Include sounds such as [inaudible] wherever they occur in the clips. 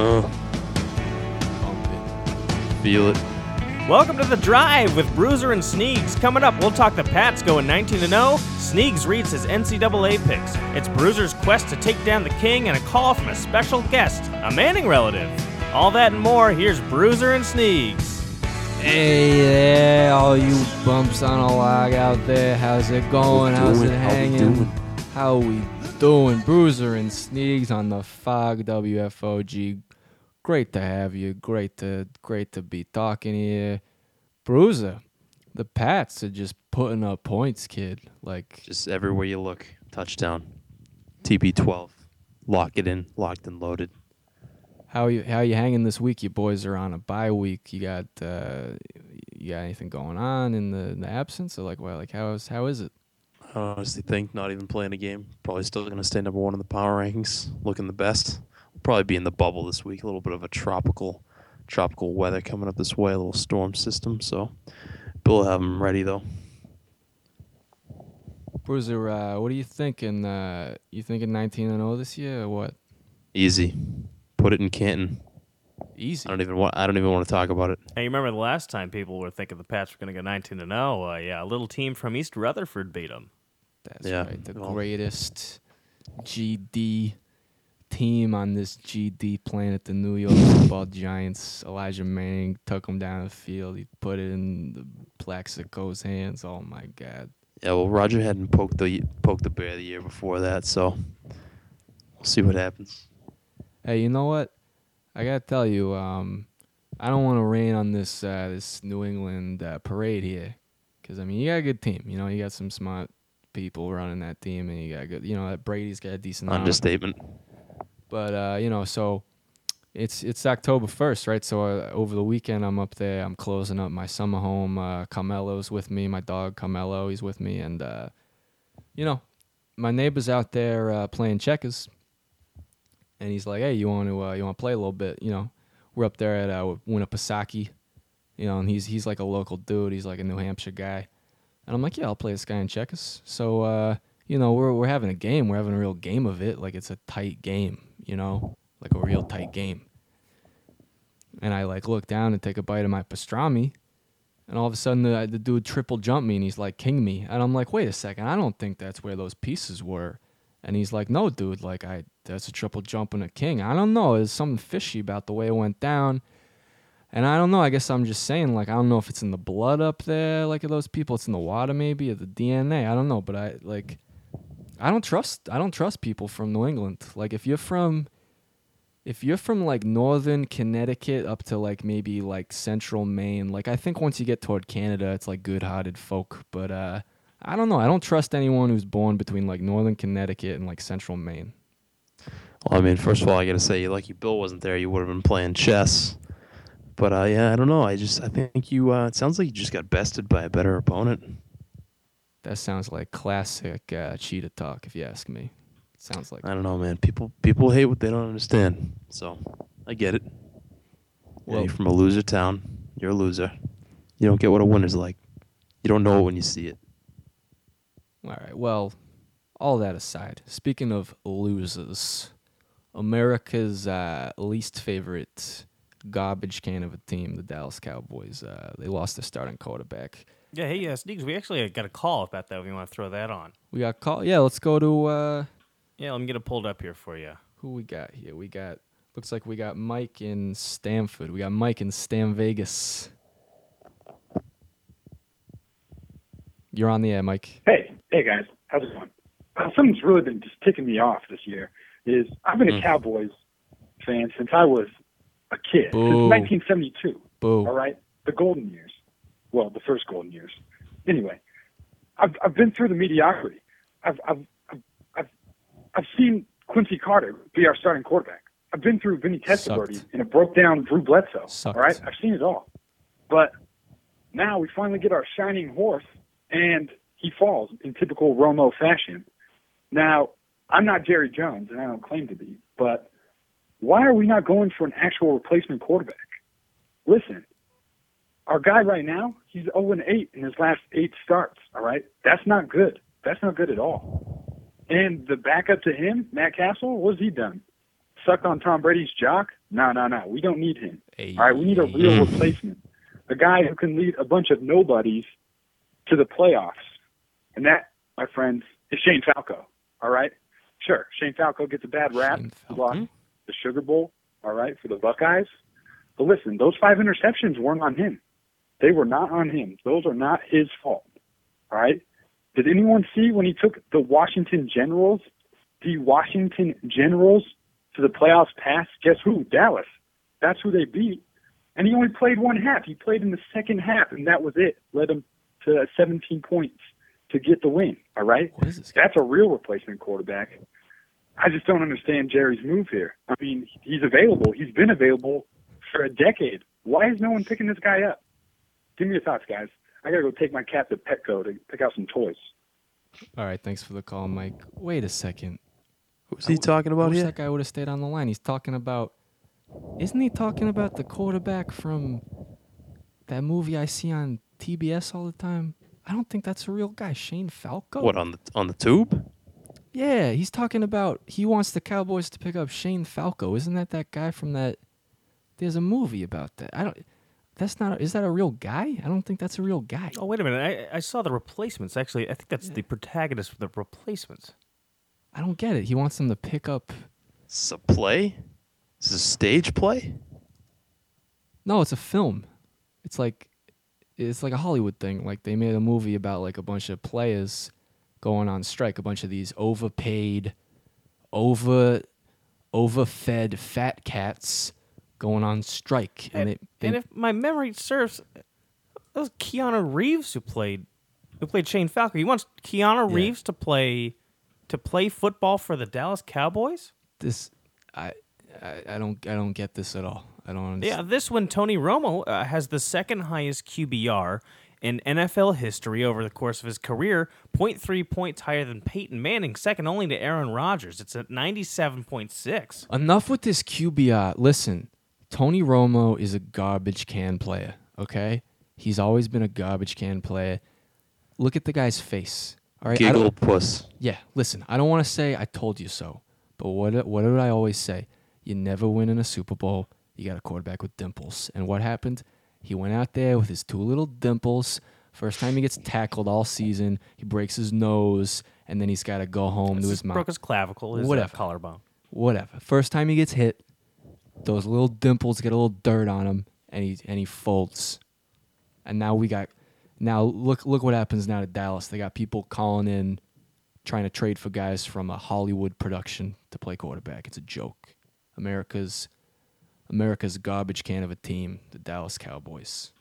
Oh, feel it. Welcome to the drive with Bruiser and Sneegs. Coming up, we'll talk the Pats going 19 0. Sneegs reads his NCAA picks. It's Bruiser's quest to take down the king and a call from a special guest, a Manning relative. All that and more. Here's Bruiser and Sneegs. Hey there, all you bumps on a log out there. How's it going? How's it hanging? doing? How we doing? Bruiser and Sneegs on the Fog WFOG. Great to have you. Great to great to be talking here. Bruiser, the Pats are just putting up points, kid. Like Just everywhere you look, touchdown. TB12. Lock it in, locked and loaded. how you how you hanging this week? You boys are on a bye week. You got uh, you got anything going on in the, in the absence? Or like well, like how is how is it? I honestly think not even playing a game. Probably still going to stay number one in the power rankings, looking the best. We'll probably be in the bubble this week. A little bit of a tropical, tropical weather coming up this way. A little storm system. So, Bill will have them ready though. Bruiser, uh, what are you thinking? Uh, you thinking 19 and 0 this year or what? Easy. Put it in Canton. Easy. I don't even want. I don't even want to talk about it. Hey, you remember the last time people were thinking the Pats were going to go 19 0? Uh, yeah, a little team from East Rutherford beat them. That's Yeah, right. The well- greatest GD team on this GD planet, the New York Football Giants. Elijah Manning took him down the field. He put it in the Plaxico's hands. Oh my God. Yeah, well, Roger hadn't poked the poked the bear the year before that, so we'll see what happens. Hey, you know what? I gotta tell you, um, I don't want to rain on this uh, this New England uh, parade here, because I mean you got a good team. You know, you got some smart people running that team, and you got good. You know, that Brady's got a decent. arm. But uh, you know, so it's it's October first, right? So uh, over the weekend, I'm up there. I'm closing up my summer home. Uh, Carmelo's with me. My dog Carmelo, he's with me, and uh, you know, my neighbor's out there uh, playing checkers, and he's like, "Hey, you want to uh, you want to play a little bit?" You know, we're up there at uh, Winnipesaukee, you know, and he's he's like a local dude. He's like a New Hampshire guy, and I'm like, "Yeah, I'll play this guy in checkers." So uh, you know, we're we're having a game. We're having a real game of it. Like it's a tight game, you know, like a real tight game. And I like look down and take a bite of my pastrami, and all of a sudden the, the dude triple jumped me and he's like king me, and I'm like, wait a second, I don't think that's where those pieces were. And he's like, no, dude, like I that's a triple jump and a king. I don't know, there's something fishy about the way it went down. And I don't know. I guess I'm just saying, like, I don't know if it's in the blood up there, like of those people. It's in the water, maybe, or the DNA. I don't know. But I like, I don't trust. I don't trust people from New England. Like, if you're from, if you're from like northern Connecticut up to like maybe like central Maine, like I think once you get toward Canada, it's like good-hearted folk. But uh, I don't know. I don't trust anyone who's born between like northern Connecticut and like central Maine. Well, I mean, first of all, I got to say, you're lucky Bill wasn't there. You would have been playing chess. But uh, yeah, I don't know. I just I think you. Uh, it sounds like you just got bested by a better opponent. That sounds like classic uh, cheetah talk, if you ask me. sounds like I don't know, man. People people hate what they don't understand. So I get it. Yeah, you're from a loser town. You're a loser. You don't get what a winner's like. You don't know it when you see it. All right. Well, all that aside, speaking of losers, America's uh, least favorite garbage can of a team, the Dallas Cowboys, uh, they lost their starting quarterback. Yeah, hey, uh, Sneegs, we actually got a call about that if you want to throw that on. We got call. Yeah, let's go to uh, Yeah, let me get it pulled up here for you. who we got here. We got looks like we got Mike in Stanford. We got Mike in Stan Vegas. You're on the air, Mike. Hey, hey guys, how's it going? Uh, something's really been just ticking me off this year. Is I've been a Mm. Cowboys fan since I was a kid, Boo. since 1972. Boo. All right, the golden years. Well, the first golden years. Anyway, I've I've been through the mediocrity. I've I've I've I've, I've seen Quincy Carter be our starting quarterback. I've been through Vinny Testaverde and it broke down Drew Bledsoe. Sucked. All right, I've seen it all. But now we finally get our shining horse, and he falls in typical Romo fashion. Now, I'm not Jerry Jones, and I don't claim to be, but why are we not going for an actual replacement quarterback? Listen, our guy right now, he's 0 and 8 in his last eight starts. All right, that's not good. That's not good at all. And the backup to him, Matt Cassel, what's he done? sucked on Tom Brady's jock? No, no, no. We don't need him. Hey. All right, we need a real replacement, a guy who can lead a bunch of nobodies to the playoffs, and that, my friends, is Shane Falco. All right, sure, Shane Falco gets a bad rap. He lost the Sugar Bowl. All right, for the Buckeyes. But listen, those five interceptions weren't on him. They were not on him. Those are not his fault. All right. Did anyone see when he took the Washington Generals, the Washington Generals, to the playoffs past? Guess who? Dallas. That's who they beat. And he only played one half. He played in the second half, and that was it. Led them to 17 points to get the win. All right. What is this? guy? That's a real replacement quarterback. I just don't understand Jerry's move here. I mean, he's available. He's been available for a decade. Why is no one picking this guy up? Give me your thoughts, guys. I gotta go take my cat to Petco to pick out some toys. All right, thanks for the call, Mike. Wait a second. Who's he talking I about wish here? that guy would have stayed on the line. He's talking about. Isn't he talking about the quarterback from that movie I see on TBS all the time? I don't think that's a real guy. Shane Falco. What on the on the tube? Yeah, he's talking about he wants the Cowboys to pick up Shane Falco. Isn't that that guy from that? There's a movie about that. I don't. That's not. a, Is that a real guy? I don't think that's a real guy. Oh, wait a minute. I, I saw the replacements. Actually, I think that's the protagonist of the replacements. I don't get it. He wants them to pick up. It's a play. Is this a stage play? No, it's a film. It's like it's like a Hollywood thing. Like they made a movie about like a bunch of players going on strike, a bunch of these overpaid, over overfed fat cats going on strike. And, And, they, they and if my memory serves, it was Keanu Reeves who played who played Shane Falco. He wants Keanu Yeah. Reeves to play to play football for the Dallas Cowboys. this I, I I don't I don't get this at all. I don't Yeah, this one Tony Romo uh, has the second highest QBR in NFL history over the course of his career, 0.3 points higher than Peyton Manning, second only to Aaron Rodgers. It's at 97.6. Enough with this QBR. Listen, Tony Romo is a garbage can player, okay? He's always been a garbage can player. Look at the guy's face. All right. Giggle puss. Yeah, listen, I don't want to say I told you so, but what what did I always say? You never win in a Super Bowl. You got a quarterback with dimples. And what happened? He went out there with his two little dimples. First time he gets tackled all season, he breaks his nose, and then he's got to go home to his mom. broke his clavicle, his uh, Whatever. collarbone. Whatever. First time he gets hit, those little dimples get a little dirt on him, and he and he folds. And now we got, now look look what happens now to Dallas. They got people calling in, trying to trade for guys from a Hollywood production to play quarterback. It's a joke. America's America's garbage can of a team, the Dallas Cowboys.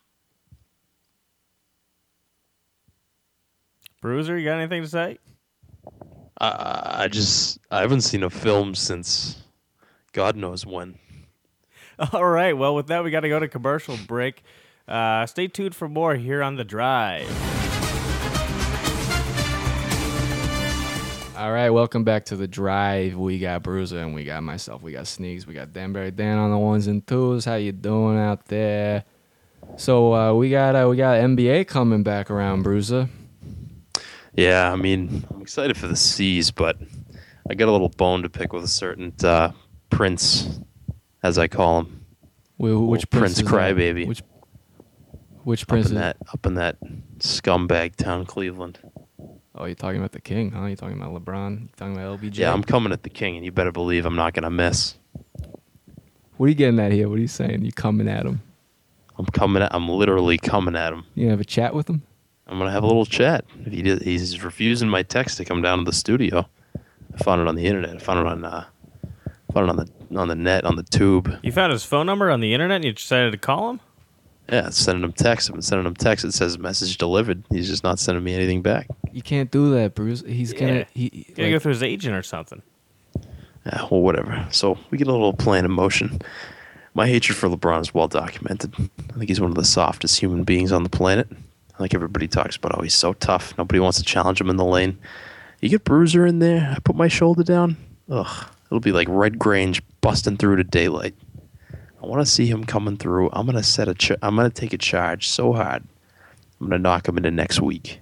Bruiser, you got anything to say? I, I just I haven't seen a film since God knows when. [laughs] All right. Well, with that, we got to go to commercial break. Uh, stay tuned for more here on the drive. All right, welcome back to the drive. We got Bruiser and we got myself. We got Sneegs. We got Danbury Dan on the ones and twos. How you doing out there? So uh, we got uh, we got NBA coming back around, Bruiser. Yeah, I mean, I'm excited for the C's, but I got a little bone to pick with a certain uh, Prince, as I call him, Wh- Which prince, Prince is that? Crybaby. Which which up prince in is that up in that scumbag town, Cleveland. Oh, you're talking about the king, huh? You're talking about LeBron. You're talking about LBJ. Yeah, I'm coming at the king, and you better believe I'm not gonna miss. What are you getting at here? What are you saying? You coming at him? I'm coming at. I'm literally coming at him. You gonna have a chat with him? I'm gonna have a little chat. If he did, he's refusing my text to come down to the studio. I found it on the internet. I found it on uh, found it on the on the net on the tube. You found his phone number on the internet and you decided to call him? Yeah, sending him text. I've been sending him text. It says message delivered. He's just not sending me anything back. You can't do that, Bruce. He's Yeah. gonna. He, he- Gotta go through his agent or something. Yeah, well, whatever. So we get a little plan in motion. My hatred for LeBron is well documented. I think he's one of the softest human beings on the planet. I think everybody talks about how he's so tough. Nobody wants to challenge him in the lane. You get Bruiser in there. I put my shoulder down. Ugh, it'll be like Red Grange busting through to daylight. I want to see him coming through. I'm gonna set a. Ch- I'm gonna take a charge so hard. I'm gonna knock him into next week.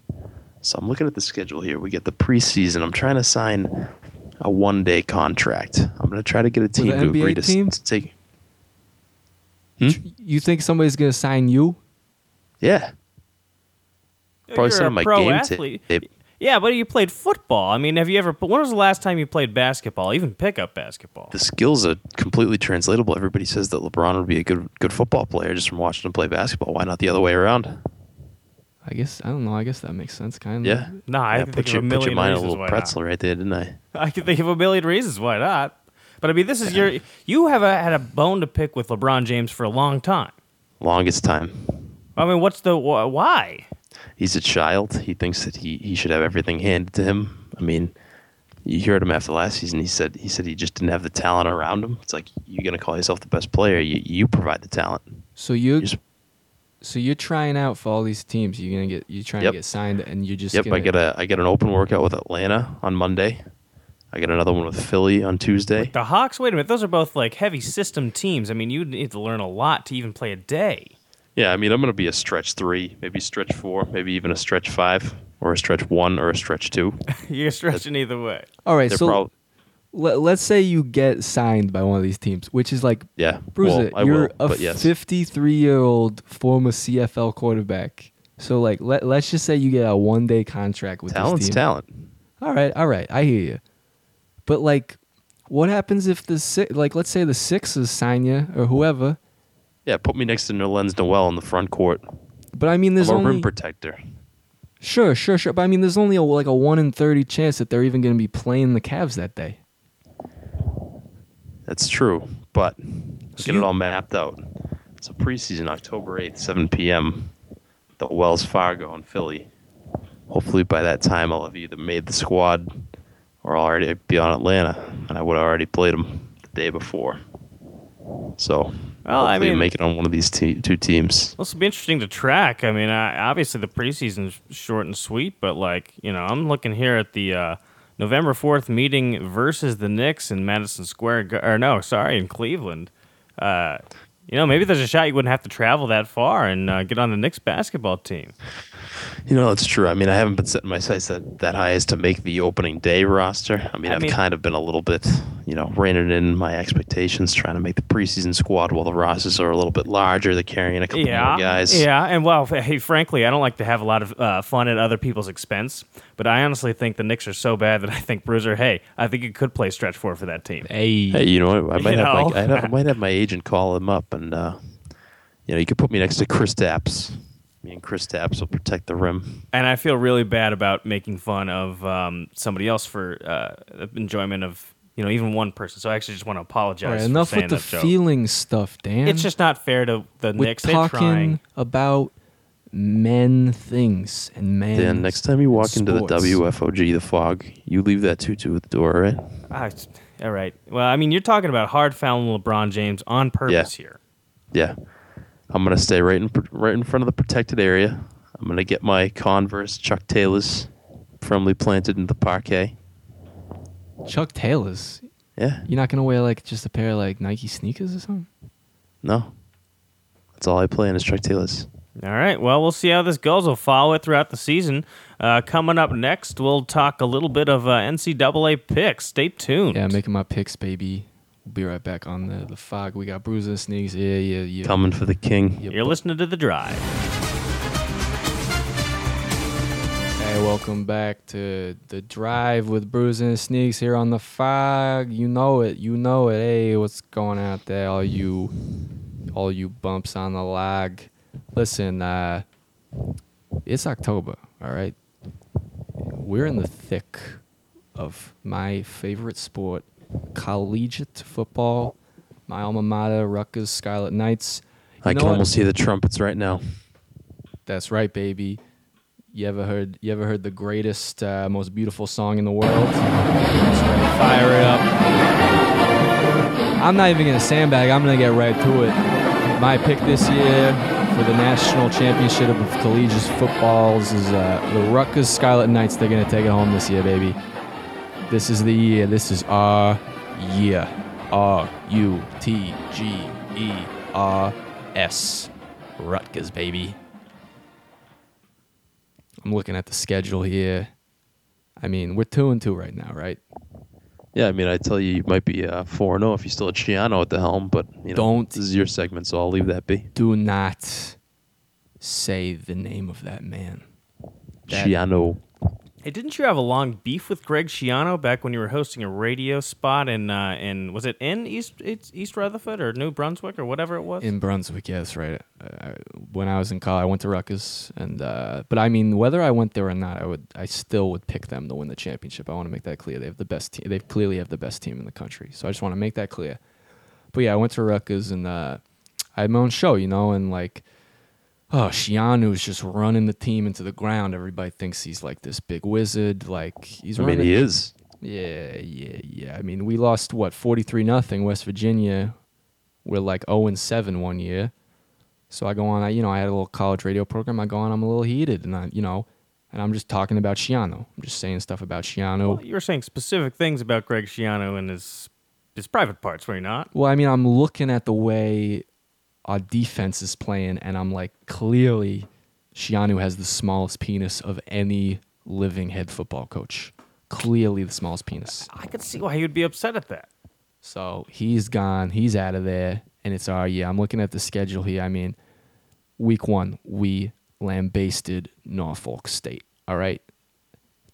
So I'm looking at the schedule here. We get the preseason. I'm trying to sign a one day contract. I'm gonna try to get a team to agree to, team? to take. Hmm? You think somebody's gonna sign you? Yeah, probably You're send a my pro game athlete. tape. Yeah, but you played football. I mean, have you ever? When was the last time you played basketball? Even pickup basketball? The skills are completely translatable. Everybody says that LeBron would be a good good football player just from watching him play basketball. Why not the other way around? I guess I don't know. I guess that makes sense, kind of. Yeah. No, I yeah, put think your, of a put your million mind a little why pretzel right there, didn't I? I can think of a million reasons why not. But I mean, this is your. You have a, had a bone to pick with LeBron James for a long time. Longest time. I mean, what's the wh- why? He's a child. He thinks that he, he should have everything handed to him. I mean, you heard him after last season. He said he said he just didn't have the talent around him. It's like you're gonna call yourself the best player. You you provide the talent. So you, You just- so you're trying out for all these teams. You're gonna get, you're trying Yep. to get signed, and you're just. Yep, gonna, I get a I get an open workout with Atlanta on Monday. I get another one with Philly on Tuesday. The Hawks. Wait a minute. Those are both like heavy system teams. I mean, you need to learn a lot to even play a day. Yeah, I mean I'm gonna be a stretch three, maybe stretch four, maybe even a stretch five, or a stretch one, or a stretch two. [laughs] You're stretching either way. All right, so prob- let, let's say you get signed by one of these teams, which is like yeah, Bruiser, well, I you're will, a but yes, 53 year old former CFL quarterback. So like let let's just say you get a one day contract with talent's this team. talent. All right, all right, I hear you. But like, what happens if the six, like let's say the Sixers sign you or whoever? Yeah, put me next to Nerlens Noel in the front court. But I mean, there's I'm a only rim protector. sure, sure, sure. But I mean, there's only a, like a one in thirty chance that they're even going to be playing the Cavs that day. That's true, but let's So get you- it all mapped out. It's a preseason, October 8th, 7 p.m. The Wells Fargo in Philly. Hopefully by that time I'll have either made the squad or I'll already be on Atlanta, and I would have already played them the day before. So, Well, I hopefully mean- make it on one of these te- two teams. This will be interesting to track. I mean, I, obviously the preseason's short and sweet, but like you know, I'm looking here at the uh, November fourth meeting versus the Knicks in Madison Square. Or no, sorry, in Cleveland. Uh, you know, maybe there's a shot you wouldn't have to travel that far and uh, get on the Knicks basketball team. You know, it's true. I mean, I haven't been setting my sights that, that high as to make the opening day roster. I mean, I I've mean- kind of been a little bit, you know, reining in my expectations, trying to make the preseason squad while the rosters are a little bit larger. They're carrying a couple Yeah, more guys. yeah, and well, hey, frankly, I don't like to have a lot of uh, fun at other people's expense, but I honestly think the Knicks are so bad that I think Bruiser, hey, I think you could play stretch four for that team. Hey, Hey, you know, what? I might You have know? my I, have, I might have my agent call him up, and uh, you know, you could put me next to Kristaps. Me and Kristaps will protect the rim. and I feel really bad about making fun of um, somebody else for uh, enjoyment of you know even one person. So I actually just want to apologize. all right, for enough saying with the that joke. feeling stuff, Dan. It's just not fair to the we're Knicks. Talking trying. about men things and men. Dan, next time you walk into the. WFOG, the fog, you leave that tutu at the door, right? Ah, all right. Well, I mean, you're talking about hard fouling LeBron James on purpose here. Yeah, I'm gonna stay right in right in front of the protected area. I'm gonna get my Converse Chuck Taylors firmly planted in the parquet. Chuck Taylors. Yeah, You're not gonna wear like just a pair of like Nike sneakers or something? no, that's all I play in is Chuck Taylors. All right. Well, we'll see how this goes. We'll follow it throughout the season. Uh, coming up next, we'll talk a little bit of uh, NCAA picks. Stay tuned. Yeah, making my picks, baby. We'll be right back on the the fog. We got bruises, sneaks. Yeah, yeah, yeah. Coming for the king. Yeah, You're bu- listening to The Drive. Hey, welcome back to the drive with Bruises and Sneegs here on the fog. You know it, you know it. Hey, what's going out there, all you, all you bumps on the log? Listen, uh, it's October, all right. We're in the thick of my favorite sport, collegiate football. My alma mater, Rutgers Scarlet Knights. You I can what? almost hear the trumpets right now. That's right, baby. You ever heard? You ever heard the greatest, uh, most beautiful song in the world? Fire it up. I'm not even gonna sandbag. I'm gonna get right to it. My pick this year for the national championship of collegiate footballs is uh, the Rutgers Scarlet Knights. They're gonna take it home this year, baby. This is the year. This is our year. R U T G E R S. Rutgers, baby. I'm looking at the schedule here. I mean, we're two and two right now, right? Yeah, I mean, I tell you, you might be uh, 4 0 if you still had Schiano at the helm, but you know, Don't- This is your segment, so I'll leave that be. Do not say the name of that man. That- Schiano. Hey, didn't you have a long beef with Greg Schiano back when you were hosting a radio spot in uh, in was it in East East Rutherford or New Brunswick or whatever it was? In Brunswick, yes, right. Uh, when I was in college, I went to Rutgers, and uh, but I mean, whether I went there or not, I would, I still would pick them to win the championship. I want to make that clear. They have the best team. They clearly have the best team in the country. So I just want to make that clear. But yeah, I went to Rutgers, and uh, I had my own show, you know, and like, oh, Schiano's just running the team into the ground. Everybody thinks he's like this big wizard. Like he's I mean, running. he is. Yeah, yeah, yeah. I mean, we lost what forty three nothing West Virginia. We're like zero and seven one year. So I go on. I you know I had a little college radio program. I go on. I'm a little heated, and I you know, and I'm just talking about Schiano. I'm just saying stuff about Schiano. well, you were saying specific things about Greg Schiano and his his private parts, were you not? Well, I mean, I'm looking at the way our defense is playing, and I'm like, clearly, Schiano has the smallest penis of any living head football coach. Clearly, the smallest penis. I could see why he would be upset at that. So he's gone. He's out of there, and it's our year. I'm looking at the schedule here. I mean, week one, we lambasted Norfolk State. All right,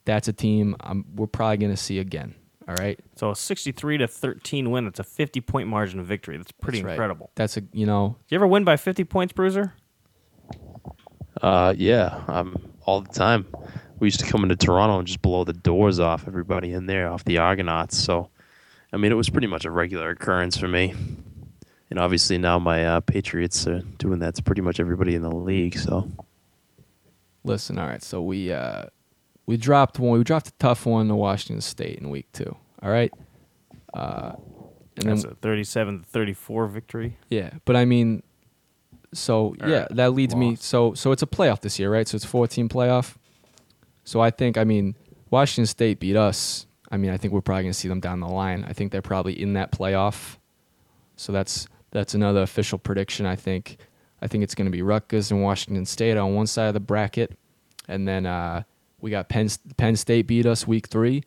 that's a team um, we're probably gonna see again. All right, So a 63 to 13 win. That's a 50 point margin of victory. That's pretty That's right. incredible. That's a you know. Do you ever win by 50 points, Bruiser? Uh, yeah, um, all the time. We used to come into Toronto and just blow the doors off everybody in there, off the Argonauts. So, I mean, it was pretty much a regular occurrence for me. And obviously now my uh, Patriots are doing that to pretty much everybody in the league. So, Listen, all right. So we uh, we dropped one. We dropped a tough one to Washington State in week two. All right. Uh, and then That's a 37 to 34 victory. yeah, but I mean, so yeah, that leads me. So so it's a playoff this year, right? So it's a fourteen playoff. So I think I mean Washington State beat us. I mean I think we're probably gonna see them down the line. I think they're probably in that playoff. So that's that's another official prediction. I think I think it's gonna be Rutgers and Washington State on one side of the bracket, and then uh, we got Penn Penn State beat us week three.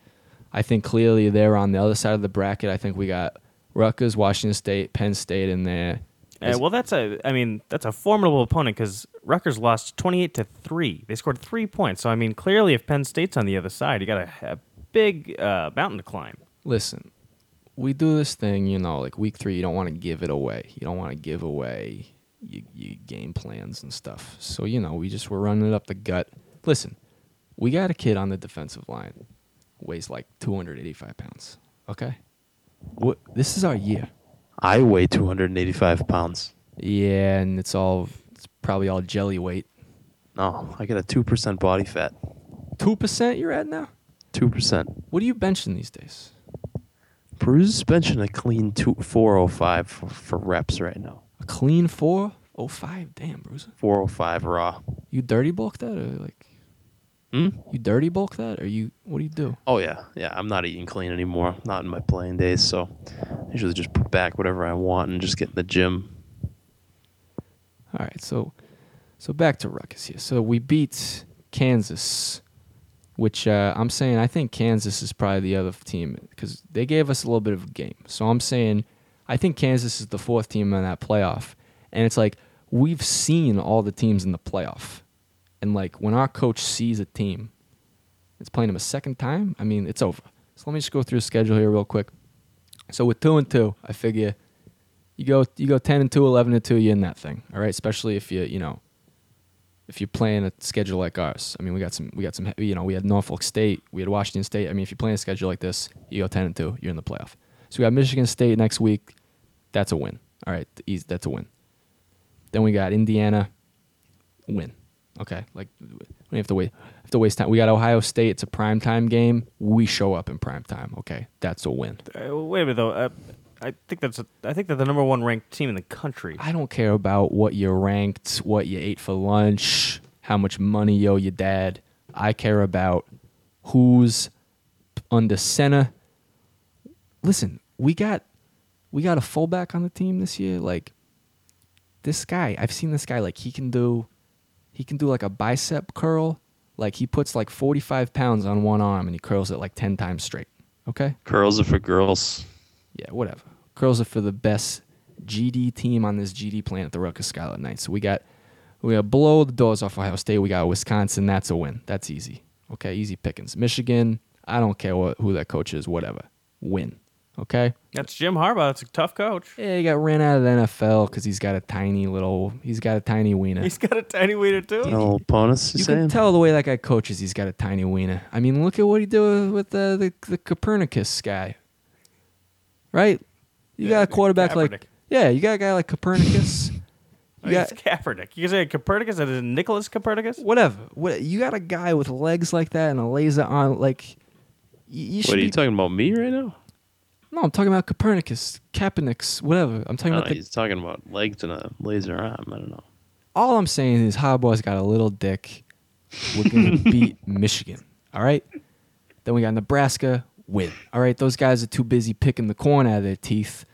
I think clearly they're on the other side of the bracket. I think we got Rutgers, Washington State, Penn State in there. Uh, well, that's a. I mean, that's a formidable opponent because Rutgers lost 28 to three. They scored three points. So I mean, clearly, if Penn State's on the other side, you got a, a big uh, mountain to climb. listen, we do this thing, you know, like week three, you don't want to give it away. You don't want to give away your, your game plans and stuff. So, you know, we just were running it up the gut. Listen, we got a kid on the defensive line, weighs like 285 pounds. Okay? What, this is our year. I weigh 285 pounds. Yeah, and it's all, it's probably all jelly weight. No, I got a 2% body fat. 2% you're at now? 2%. What are you benching these days? Bruce is benching a clean two, 405 for, for reps right now. A clean 405? Damn, Bruiser. 405 raw. You dirty bulk that or like, Hmm? you dirty bulk that or you, what do you do? Oh yeah, yeah. I'm not eating clean anymore. Not in my playing days, so I usually just put back whatever I want and just get in the gym. All right, so so back to Ruckus here. So we beat Kansas, which uh, I'm saying I think Kansas is probably the other team because they gave us a little bit of a game. So I'm saying I think Kansas is the fourth team in that playoff, and it's like we've seen all the teams in the playoff, and like when our coach sees a team, it's playing them a second time. I mean, it's over. So let me just go through the schedule here real quick. So with two and two, I figure you go you go 10 and 2 11 and 2 you're in that thing all right? Especially if you you know if you're playing a schedule like ours. I mean we got some we got some you know we had norfolk state we had washington state. I mean if you're playing a schedule like this you go 10 and 2 you're in the playoff. So we got michigan state next week. That's a win all right? That's a win. Then we got indiana. Win okay like we have to wait have to waste time we got ohio state it's a prime time game we show up in prime time okay that's a win Uh, wait a minute though. Uh, I think that's a, I think they're the number one ranked team in the country. I don't care about what you ranked, what you ate for lunch, how much money you owe your dad. I care about who's under center. Listen, we got we got a fullback on the team this year. Like this guy, I've seen this guy. Like he can do, he can do like a bicep curl. Like he puts like forty five pounds on one arm and he curls it like ten times straight. Okay. Curls are for girls. Yeah, whatever. Curls are for the best GD team on this GD planet, the Rutgers Scarlet Knights. So we got we got blow the doors off Ohio State. We got Wisconsin. That's a win. That's easy. Okay, easy pickings. Michigan. I don't care what, who that coach is. Whatever. Win. Okay. That's Jim Harbaugh. That's a tough coach. Yeah, he got ran out of the NFL because he's got a tiny little. He's got a tiny wiener. He's got a tiny wiener too. No opponents, you, you saying? can tell the way that guy coaches. He's got a tiny wiener. I mean, look at what he did with the the, the Copernicus guy. Right? You Yeah, got a quarterback Kaepernick. like yeah, you got a guy like Copernicus. [laughs] You got it's Kaepernick. You can say Copernicus and Nicholas Copernicus? whatever. What you got a guy with legs like that and a laser on like. You, you should What are be, you talking about? Me right now? No, I'm talking about Copernicus, Kaepernicks, whatever. I'm talking No, about the, he's talking about legs and a laser arm. I don't know. all I'm saying is Harbaugh's got a little dick. We're gonna [laughs] beat Michigan. All right. Then we got Nebraska. Win. All right. Those guys are too busy picking the corn out of their teeth.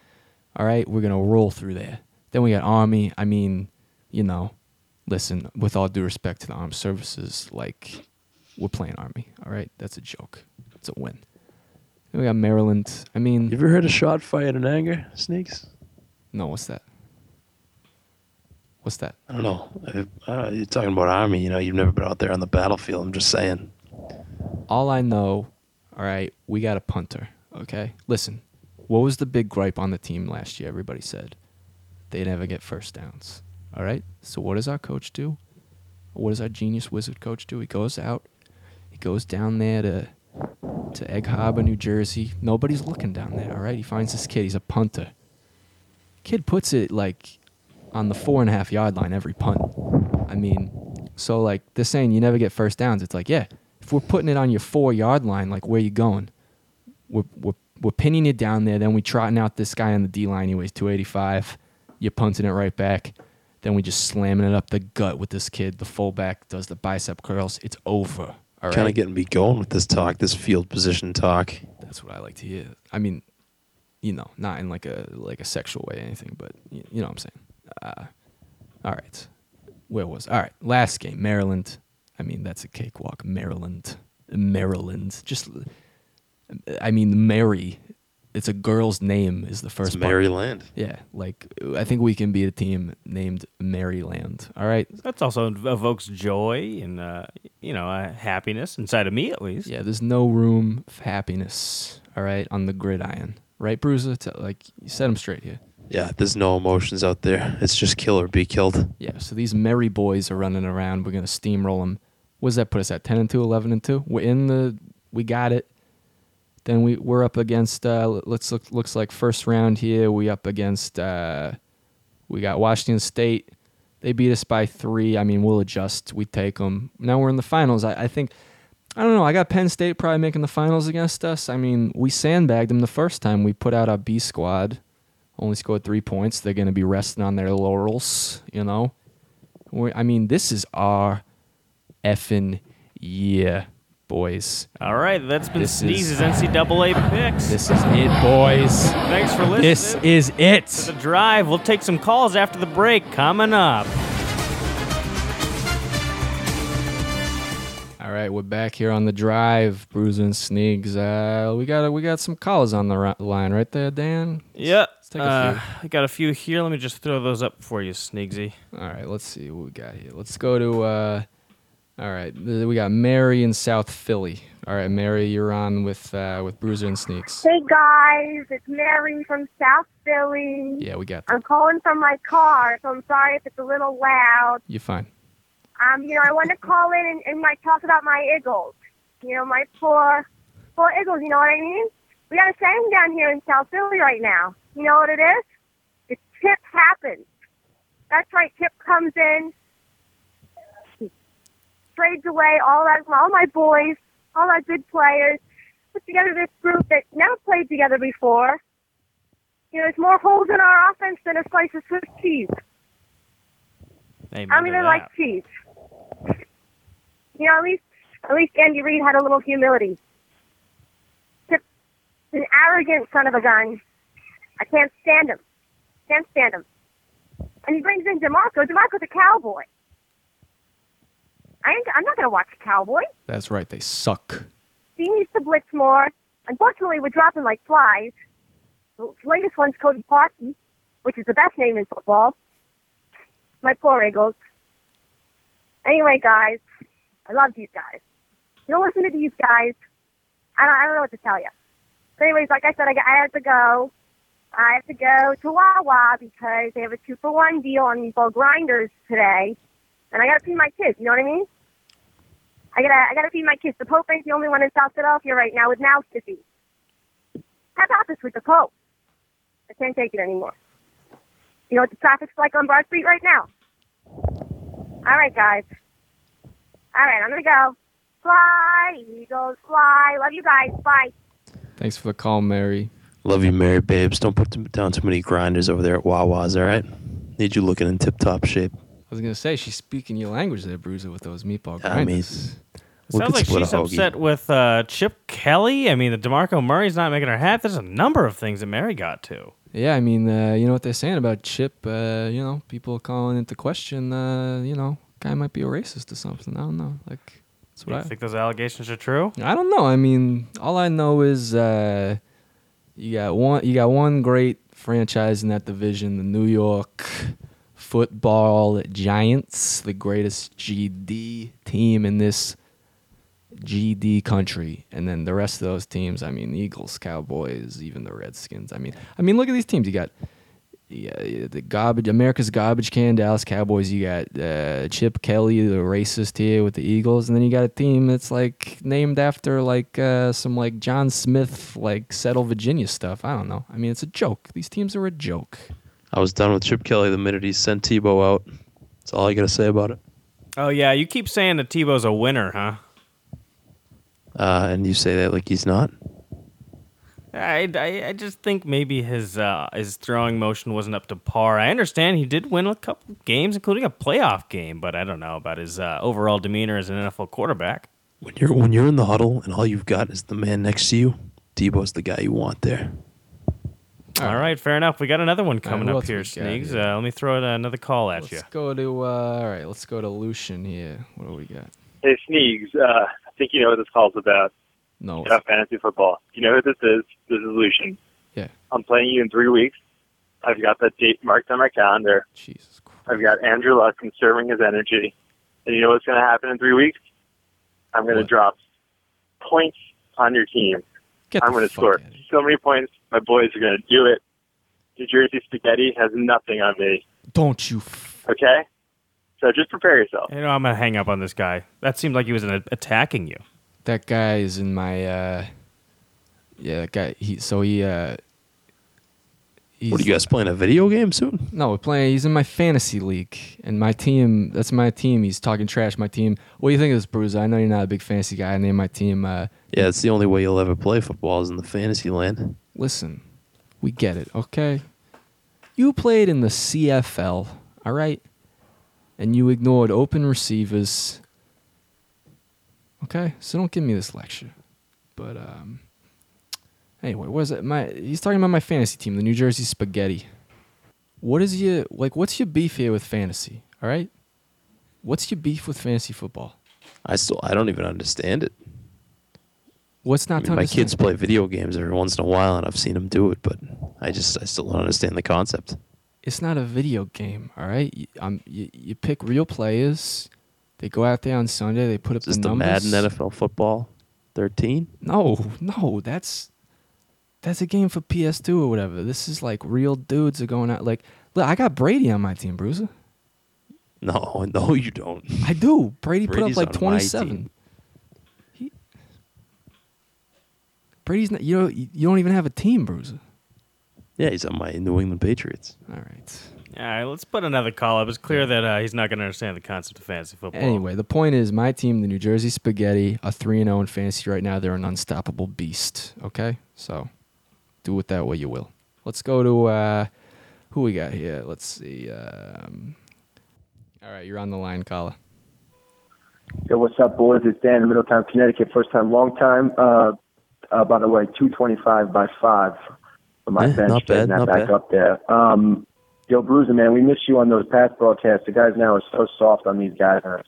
All right. We're gonna roll through there. Then we got Army. I mean, you know, listen. With all due respect to the armed services, like we're playing Army. All right. That's a joke. It's a win. We got Maryland. I mean, You ever heard a shot fired in anger, Sneegs? no. What's that? What's that? I don't know. I, I, you're talking about army. You know, you've never been out there on the battlefield. I'm just saying. all I know, all right, we got a punter. Okay, listen, what was the big gripe on the team last year? Everybody said they never get first downs. All right, so what does our coach do? What does our genius wizard coach do? He goes out, he goes down there to to Egg Harbor, New Jersey. Nobody's looking down there. All right, he finds this kid. He's a punter. Kid puts it like on the four and a half yard line every punt. I mean, so like they're saying you never get first downs. It's like, yeah, if we're putting it on your four yard line, like where you going? We're we're we're pinning it down there. Then we trotting out this guy on the D line. He weighs two eighty five. You're punting it right back. Then we just slamming it up the gut with this kid. The fullback does the bicep curls. It's over. All. Kind of getting me going with this talk, this field position talk. That's what I like to hear. I mean, you know, not in like a like a sexual way or anything, but you, you know what I'm saying. Uh, all right, where was all right? Last game, Maryland. I mean, that's a cakewalk. Maryland, Maryland. Just, I mean, Mary. It's a girl's name. Is the It's first part. Maryland. Yeah, like I think we can be a team named Maryland. All right. That's also evokes joy and uh, you know uh, happiness inside of me at least. Yeah, there's no room for happiness. All right, on the gridiron. Right, Bruiser? Tell, like you set them straight here. Yeah, there's no emotions out there. It's just kill or be killed. Yeah, so these merry boys are running around. We're gonna steamroll them. What does that put us at? Ten and 2, 11 and two. We're in the. We got it. Then we we're up against. Uh, let's look. Looks like first round here. We up against. Uh, we got Washington State. They beat us by three. I mean, we'll adjust. We take them. Now we're in the finals. I, I think. I don't know. I got Penn State probably making the finals against us. I mean, we sandbagged them the first time. We put out our B squad. Only scored three points. They're going to be resting on their laurels, you know? we I mean, this is our effing year, boys. All right, that's been This is- Sneeze's NCAA picks. This is it, boys. Thanks for listening. This is it. to the drive. We'll take some calls after the break. Coming up. All right, we're back here on the drive, Bruiser and Sneegs. Uh, we got we got some calls on the ri- line right there, Dan. Yeah. let's, take a uh, I got a few here. Let me just throw those up for you, Sneegsy. All right, let's see what we got here. Let's go to. Uh, all right, we got Mary in South Philly. All right, Mary, you're on with uh, with Bruiser and Sneegs. Hey guys, it's Mary from South Philly. Yeah, we got that. I'm calling from my car, so I'm sorry if it's a little loud. You're fine. Um, you know, I want to call in and, and like talk about my Eagles. You know, my poor, poor Eagles. You know what I mean? We got a saying down here in South Philly right now. You know what it is? It's Chip happens. That's right. Chip comes in, trades away all that, all my boys, all our good players, put together this group that never played together before. You know, there's more holes in our offense than a slice of Swiss cheese. Amen I even that. like cheese. You know, at least at least Andy Reid had a little humility. Chip's an arrogant son of a gun. I can't stand him. Can't stand him. And he brings in DeMarco. DeMarco's a cowboy. I I'm not going to watch a cowboy. That's right. They suck. He needs to blitz more. unfortunately, we're dropping like flies. The latest one's Cody Parkey, which is the best name in football. My poor Eagles. Anyway, guys, I love these guys. You don't listen to these guys. I don't, I don't know what to tell you. So anyways, like I said, I, got- I have to go. I have to go to Wawa because they have a two for one deal on these old grinders today, and I gotta feed my kids. You know what I mean? I gotta I gotta feed my kids. The Pope ain't the only one in South Philadelphia right now with mouths to feed. How about this with the Pope? I can't take it anymore. You know what the traffic's like on Broad Street right now? All right, guys. All right, I'm gonna go. Fly, Eagles, fly. Love you guys. Bye. Thanks for the call, Mary. Love you, Mary babes. Don't put down too many grinders over there at Wawa's, all right? Need you looking in tip top shape. I was gonna say she's speaking your language there, Bruiser, with those meatball I mean, grinders. We Sounds could like split a she's hoagie. upset with uh, Chip Kelly. I mean, the Demarco Murray's not making her happy. There's a number of things that Mary got to. Yeah, I mean, uh, you know what they're saying about Chip. Uh, you know, people calling into question. Uh, you know, guy might be a racist or something. I don't know. Like, that's You I. think those allegations are true? I don't know. I mean, all I know is uh, you got one. You got one great franchise in that division, the New York Football Giants, the greatest GD team in this GD country, and then the rest of those teams. I mean, the Eagles, Cowboys, even the Redskins. I mean, I mean, look at these teams. You got. Yeah, the garbage, America's garbage can, Dallas Cowboys. You got uh, Chip Kelly, the racist here with the Eagles, and then you got a team that's like named after like uh, some like John Smith, like Settle Virginia stuff. I don't know. I mean, it's a joke. These teams are a joke. I was done with Chip Kelly the minute he sent Tebow out. That's all I got to say about it. Oh yeah, you keep saying that Tebow's a winner, huh? Uh, and you say that like he's not? I, I, I just think maybe his uh, his throwing motion wasn't up to par. I understand he did win a couple games, including a playoff game, but I don't know about his uh, overall demeanor as an NFL quarterback. When you're when you're in the huddle and all you've got is the man next to you, Tebow's the guy you want there. All right, fair enough. We got another one coming who up here, Sneegs. here? Uh, let me throw another call at Let's you. go to uh, all right. Let's go to Lucian here. What do we got? Hey, Sneegs, uh, I think you know what this call's about. No. About fantasy football. You know who this is? This is Lucian. Yeah. I'm playing you in three weeks. I've got that date marked on my calendar. Jesus Christ. I've got Andrew Luck conserving his energy. And you know what's going to happen in three weeks? I'm going to drop points on your team. Get I'm going to score so many points. My boys are going to do it. New Jersey Spaghetti has nothing on me. Don't you? F- Okay? So just prepare yourself. You know, I'm gonna hang up on this guy. That seemed like he was attacking you. that guy is in my. uh Yeah, that guy. He so he. uh he's, What are you guys playing a video game soon? No, we're playing. He's in my fantasy league, and my team. That's my team. He's talking trash. My team. What do you think of this, Bruiser? I know you're not a big fantasy guy. I named my team. Uh, Yeah, it's the only way you'll ever play football is in the fantasy land. Listen, we get it, okay? You played in the CFL, all right? And you ignored open receivers. Okay, so don't give me this lecture. But um, anyway, what is it? My he's talking about my fantasy team, the New Jersey Spaghetti. What is your like? What's your beef here with fantasy? All right, what's your beef with fantasy football? I still I don't even understand it. What's I not mean, to my understand? kids play video games every once in a while, and I've seen them do it, but I just I still don't understand the concept. it's not a video game, all right? You, um, you, you pick real players. They go out there on Sunday. They put up Is this the the numbers. Madden NFL Football 13? No, no, that's that's a game for PS2 or whatever. This is like real dudes are going out. Like, look, I got Brady on my team, Bruiser. No, [laughs] no, you don't. I do. Brady Brady's put up like on my 27. team. He, Brady's not. You know, you don't even have a team, Bruiser. Yeah, he's on my New England Patriots. All right. All right, let's put another call up. It's clear that uh, he's not going to understand the concept of fantasy football. Anyway, the point is, my team, the New Jersey Spaghetti, are three and zero in fantasy right now. They're an unstoppable beast. Okay, so do with that what you will. Let's go to uh, who we got here. Let's see. Um, all right, you're on the line, Kala. Yo, what's up, boys? It's Dan in Middletown, Connecticut. First time, long time. Uh, uh, by the way, 225 by 5 for my Eh, bench. not bad, getting that not back bad. up there. Um, yo, Bruiser, man, we miss you on those past broadcasts. The guys now are so soft on these guys. And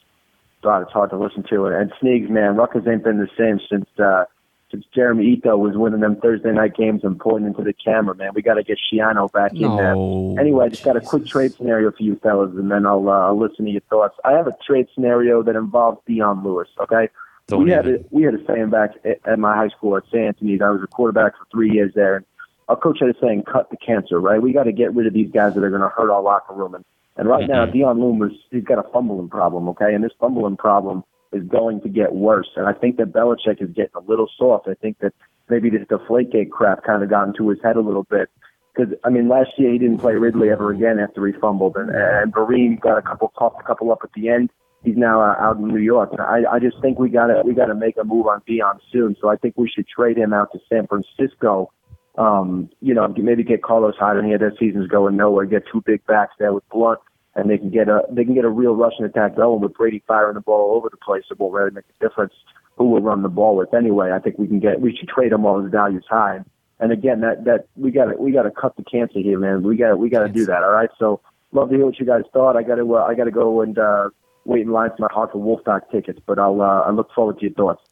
God, it's hard to listen to it. And Sneegs, man, Rutgers ain't been the same since uh, since Jeremy Ito was winning them Thursday night games and pointing into the camera, man. We got to get Schiano back in there. No. Anyway, I just got a quick trade scenario for you fellas, and then I'll, uh, I'll listen to your thoughts. I have a trade scenario that involves Dion Lewis. Okay, Don't we had a, we had a saying back at, at my high school at St. Anthony's. I was a quarterback for three years there, and our coach had a saying, "Cut the cancer." Right? We got to get rid of these guys that are going to hurt our locker room. And, and right now, Mhm. Dion Loomis, he's got a fumbling problem. Okay, and this fumbling problem is going to get worse. And I think that Belichick is getting a little soft. I think that maybe this Deflategate crap kind of got into his head a little bit. Because I mean, last year he didn't play Ridley ever again after he fumbled, and and Bareem got a couple tossed a couple up at the end. He's now uh, out in New York. I I just think we gotta we gotta make a move on Dion soon. So I think we should trade him out to San Francisco. Um, you know, maybe get Carlos Hyde in here. Their season's going nowhere. Get two big backs there with Blunt, and they can get a they can get a real rushing attack going with Brady firing the ball all over the place. It won't really make a difference who we'll run the ball with anyway. I think we can get we should trade him while his value's high. And again, that that we got to we got to cut the cancer here, man. We got we got to do that. All right. So love to hear what you guys thought. I got to uh, I got to go and uh, wait in line for my Hartford Wolf Pack tickets, but I'll uh, I look forward to your thoughts.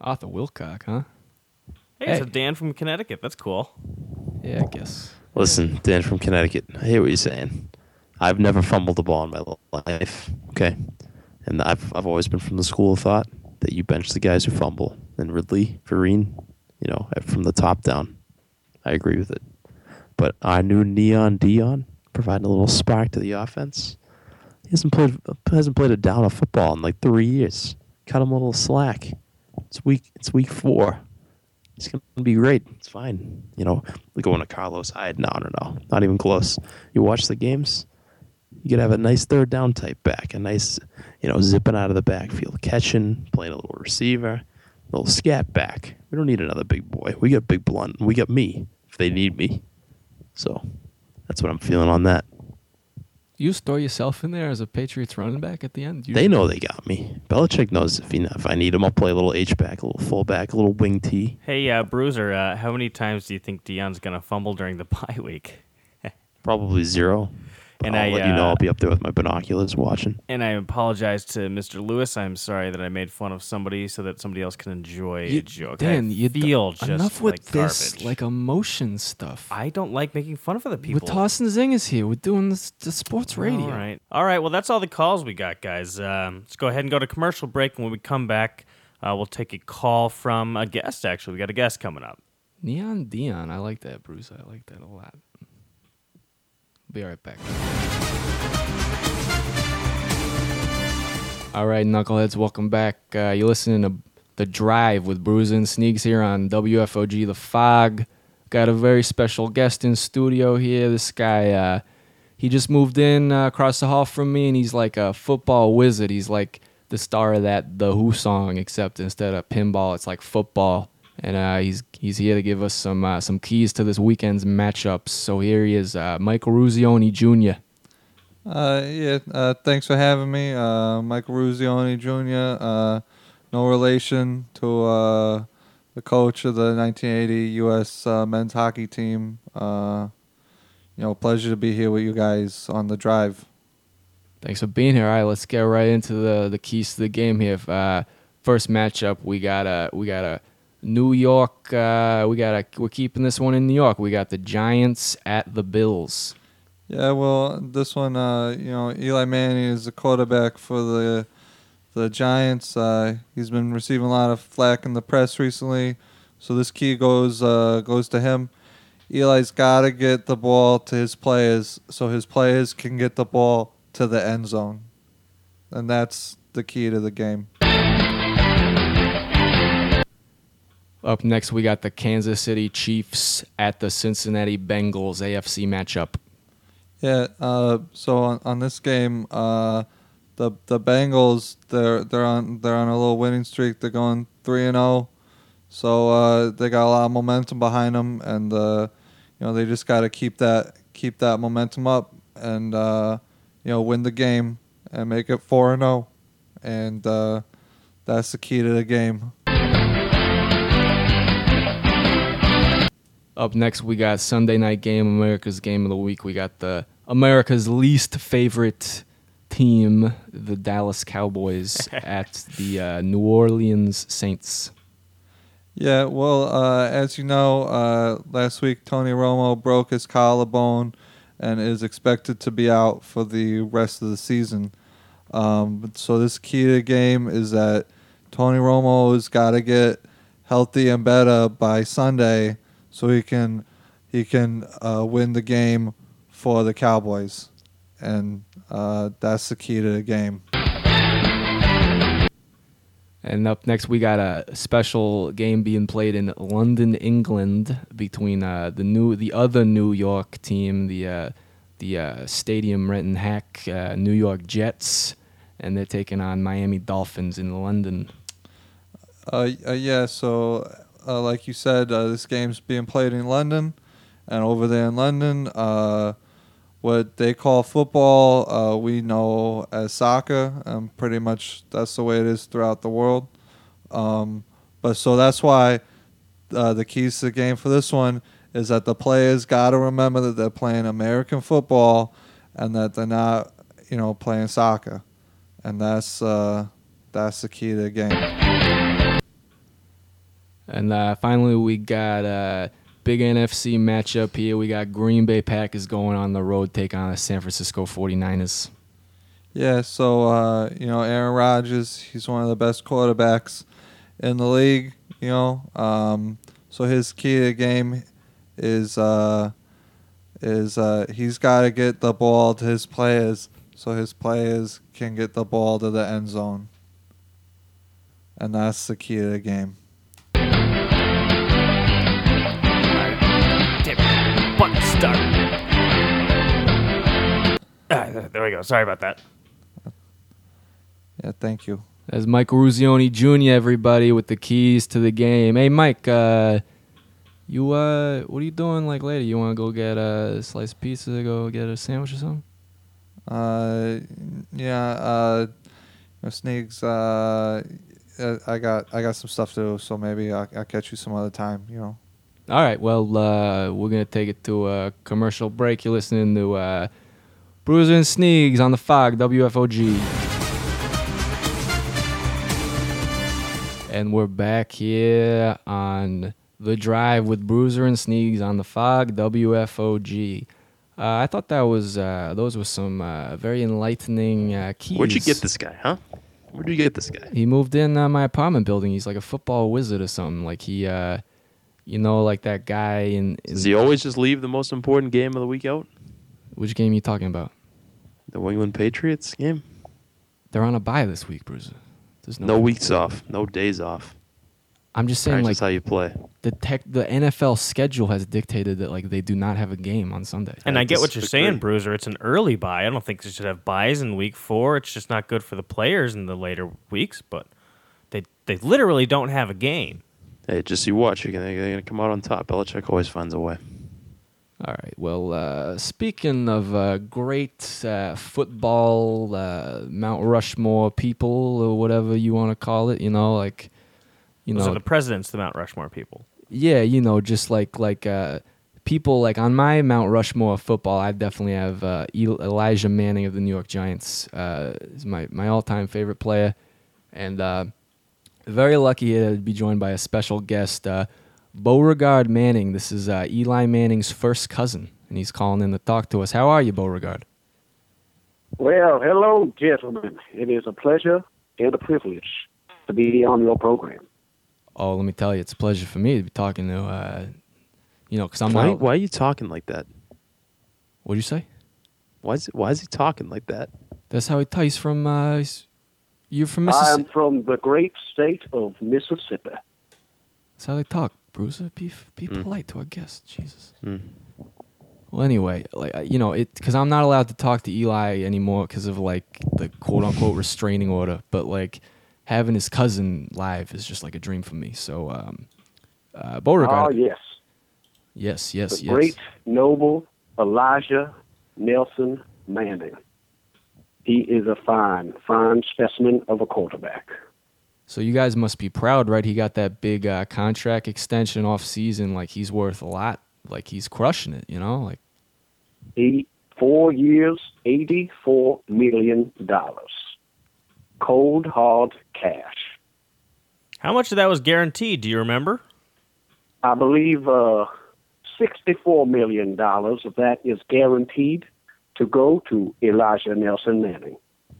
Arthur Wilcock, huh? Hey, it's Hey. a Dan from Connecticut. That's cool. Yeah, I guess. Listen, Dan from Connecticut. I hear what you're saying. I've never fumbled the ball in my life. Okay, and I've I've always been from the school of thought that you bench the guys who fumble. And Ridley, Vereen, you know, from the top down. I agree with it. But our new Neon Dion providing a little spark to the offense. He hasn't played hasn't played a down of football in like three years. Cut him a little slack. It's week it's week four. It's gonna be great. It's fine. You know, going to Carlos Hyde. No, no, no, not even close. You watch the games. You could have a nice third down type back, a nice, you know, zipping out of the backfield, catching, playing a little receiver, a little scat back. We don't need another big boy. We got Big Blunt. We got me if they need me. So that's what I'm feeling on that. You just throw yourself in there as a Patriots running back at the end. You They know they got me. Belichick knows if he if I need him, I'll play a little H back, a little fullback, a little wing T. Hey, uh, Bruiser, uh, how many times do you think Dion's going to fumble during the [laughs] bye week? Probably zero. But And I'll I, let you know uh, I'll be up there with my binoculars watching. And I apologize to Mr. Lewis. I'm sorry that I made fun of somebody so that somebody else can enjoy a You- joke. Dan, I you d- feel just enough with like this garbage. like emotion stuff. I don't like making fun of other people. We're tossing zingers here. We're doing this, the sports radio. All right. All right. Well, that's all the calls we got, guys. Um, let's go ahead and go to commercial break. And when we come back, uh, we'll take a call from a guest, actually. We got a guest coming up. Neon Dion. I like that, Bruce. I like that a lot. Be right back. All right, knuckleheads, welcome back. Uh, you're listening to The Drive with Bruiser and Sneegs here on WFOG The Fog. Got a very special guest in studio here. This guy, uh, he just moved in uh, across the hall from me, and he's like a football wizard. He's like the star of that The Who song, except instead of pinball, it's like football. And uh, he's he's here to give us some uh, some keys to this weekend's matchups. So here he is, uh, Michael Eruzione Jr. Uh, yeah, uh, thanks for having me. Uh, Michael Eruzione Jr., uh, no relation to uh, the coach of the 1980 U.S. Uh, men's hockey team. Uh, you know, pleasure to be here with you guys on the drive. Thanks for being here. All right, let's get right into the the keys to the game here. Uh, first matchup, we got a we got a New York. Uh, we got a we're keeping this one in New York. We got the Giants at the Bills. Yeah, well, this one, uh, you know, Eli Manning is the quarterback for the the Giants. Uh, he's been receiving a lot of flack in the press recently, so this key goes uh, goes to him. Eli's got to get the ball to his players so his players can get the ball to the end zone, and that's the key to the game. Up next, we got the Kansas City Chiefs at the Cincinnati Bengals AFC matchup. Yeah. Uh, so on, on this game, uh, the the Bengals they're they're on they're on a little winning streak. They're going three and zero, so uh, they got a lot of momentum behind them, and uh, you know they just got to keep that keep that momentum up, and uh, you know win the game and make it four and zero, and uh, that's the key to the game. Up next, we got Sunday night game, America's game of the week. We got the America's least favorite team, the Dallas Cowboys, [laughs] at the uh, New Orleans Saints. Yeah, well, uh, as you know, uh, last week Tony Romo broke his collarbone and is expected to be out for the rest of the season. Um, so this key to the game is that Tony Romo has got to get healthy and better by Sunday, so he can he can uh, win the game for the Cowboys, and uh, that's the key to the game. And up next, we got a special game being played in London, England, between uh, the new, the other New York team, the uh, the uh, Stadium Renton Hack uh, New York Jets, and they're taking on Miami Dolphins in London. Uh, uh, yeah, so uh, like you said, uh, this game's being played in London, and over there in London, uh, what they call football, uh, we know as soccer, and pretty much that's the way it is throughout the world. Um, but so that's why uh, the keys to the game for this one is that the players got to remember that they're playing American football, and that they're not, you know, playing soccer, and that's uh, that's the key to the game. And uh, finally, we got a big NFC matchup here. We got Green Bay Packers going on the road, take on the San Francisco 49ers. Yeah, so uh, you know, Aaron Rodgers, he's one of the best quarterbacks in the league. You know, um, so his key to the game is uh, is uh, he's got to get the ball to his players, so his players can get the ball to the end zone, and that's the key to the game. Ah, there we go. Sorry about that. Yeah, thank you. That's Mike Eruzione Jr. Everybody with the keys to the game. Hey, Mike, uh, you uh, what are you doing like later? You want to go get a slice of pizza, go get a sandwich or something? Uh, yeah, uh, you know, Sneegs, uh, uh, I got I got some stuff to do, so maybe I'll, I'll catch you some other time. You know. All right. Well, uh, we're gonna take it to a commercial break. You're listening to uh, Bruiser and Sneegs on the Fog WFOG. And we're back here on the drive with Bruiser and Sneegs on the Fog WFOG. Uh, I thought that was uh, those were some uh, very enlightening uh, keys. Where'd you get this guy, huh? Where'd you get this guy? He moved in uh, my apartment building. He's like a football wizard or something. Like he, uh, you know, like that guy in. in Does he always just leave the most important game of the week out? which game are you talking about? The New England Patriots game? They're on a bye this week, Bruiser. There's no, No weeks off, no days off. I'm just saying, Practice like how you play. the tech, the NFL schedule has dictated that like they do not have a game on Sunday. And I get what you're disagree. saying, Bruiser. It's an early buy. I don't think they should have buys in week four. It's just not good for the players in the later weeks. But they they literally don't have a game. Hey, just you watch. You're gonna, they're gonna come out on top. Belichick always finds a way. All right. Well, uh, speaking of uh, great uh, football, uh, Mount Rushmore people or whatever you want to call it, you know, like, you Those know, the presidents, the Mount Rushmore people. yeah, you know, just like like uh, people like on my Mount Rushmore of football, I definitely have uh, El- Elijah Manning of the New York Giants. Uh, is my my all time favorite player, and uh, very lucky to be joined by a special guest, uh, Beauregard Manning. This is uh, Eli Manning's first cousin, and he's calling in to talk to us. How are you, Beauregard? Well, hello, gentlemen. It is a pleasure and a privilege to be on your program. Oh, let me tell you, it's a pleasure for me to be talking to, uh, you know, because I'm Why, not. why are you talking like that? What'd you say? Why is why is he talking like that? That's how he talks. He's from. Uh, he's, you're from Mississippi. I'm from the great state of Mississippi. That's how they talk, Bruiser. Be be Mm. polite to our guests. Jesus. Mm. Well, anyway, like uh, you know, it because I'm not allowed to talk to Eli anymore because of like the quote unquote [laughs] restraining order. But like having his cousin live is just like a dream for me. So, um, uh, Beauregard. yes. yes, yes, the yes. great, noble Elijah Nelson Manning. He is a fine, fine specimen of a quarterback. So you guys must be proud, right? He got that big uh, contract extension off season. Like he's worth a lot. Like he's crushing it. You know, like He four years, eighty-four million dollars, cold hard cash. How much of that was guaranteed? Do you remember? I believe uh, sixty-four million dollars of that is guaranteed to go to Elijah Nelson Manning.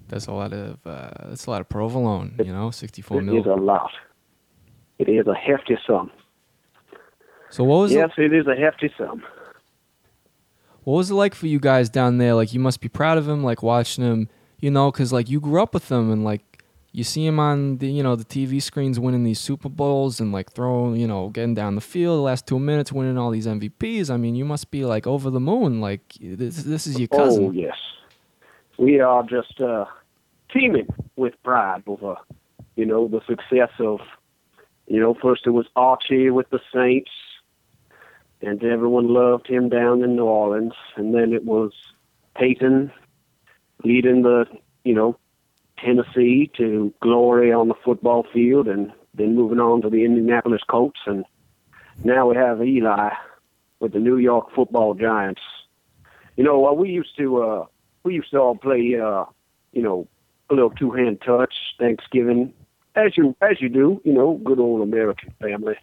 That's a lot of uh, that's a lot of provolone. You know, sixty-four It mil. is a lot. It is a hefty sum. So what was yes, it, it is a hefty sum. what was it like for you guys down there? Like you must be proud of him, like watching him. You know, because like you grew up with him, and like you see him on the you know the TV screens winning these Super Bowls and like throwing you know getting down the field the last two minutes winning all these MVPs. I mean, you must be like over the moon. Like this this is your cousin. Oh yes, we are just uh, teeming with pride over, you know, the success of, you know, first it was Archie with the Saints, and everyone loved him down in New Orleans, and then it was Peyton leading the, you know, Tennessee to glory on the football field, and then moving on to the Indianapolis Colts, and now we have Eli with the New York Football Giants. You know, uh, we used to uh, we used to all play, uh, you know, a little two hand touch Thanksgiving, as you as you do, you know, good old American family.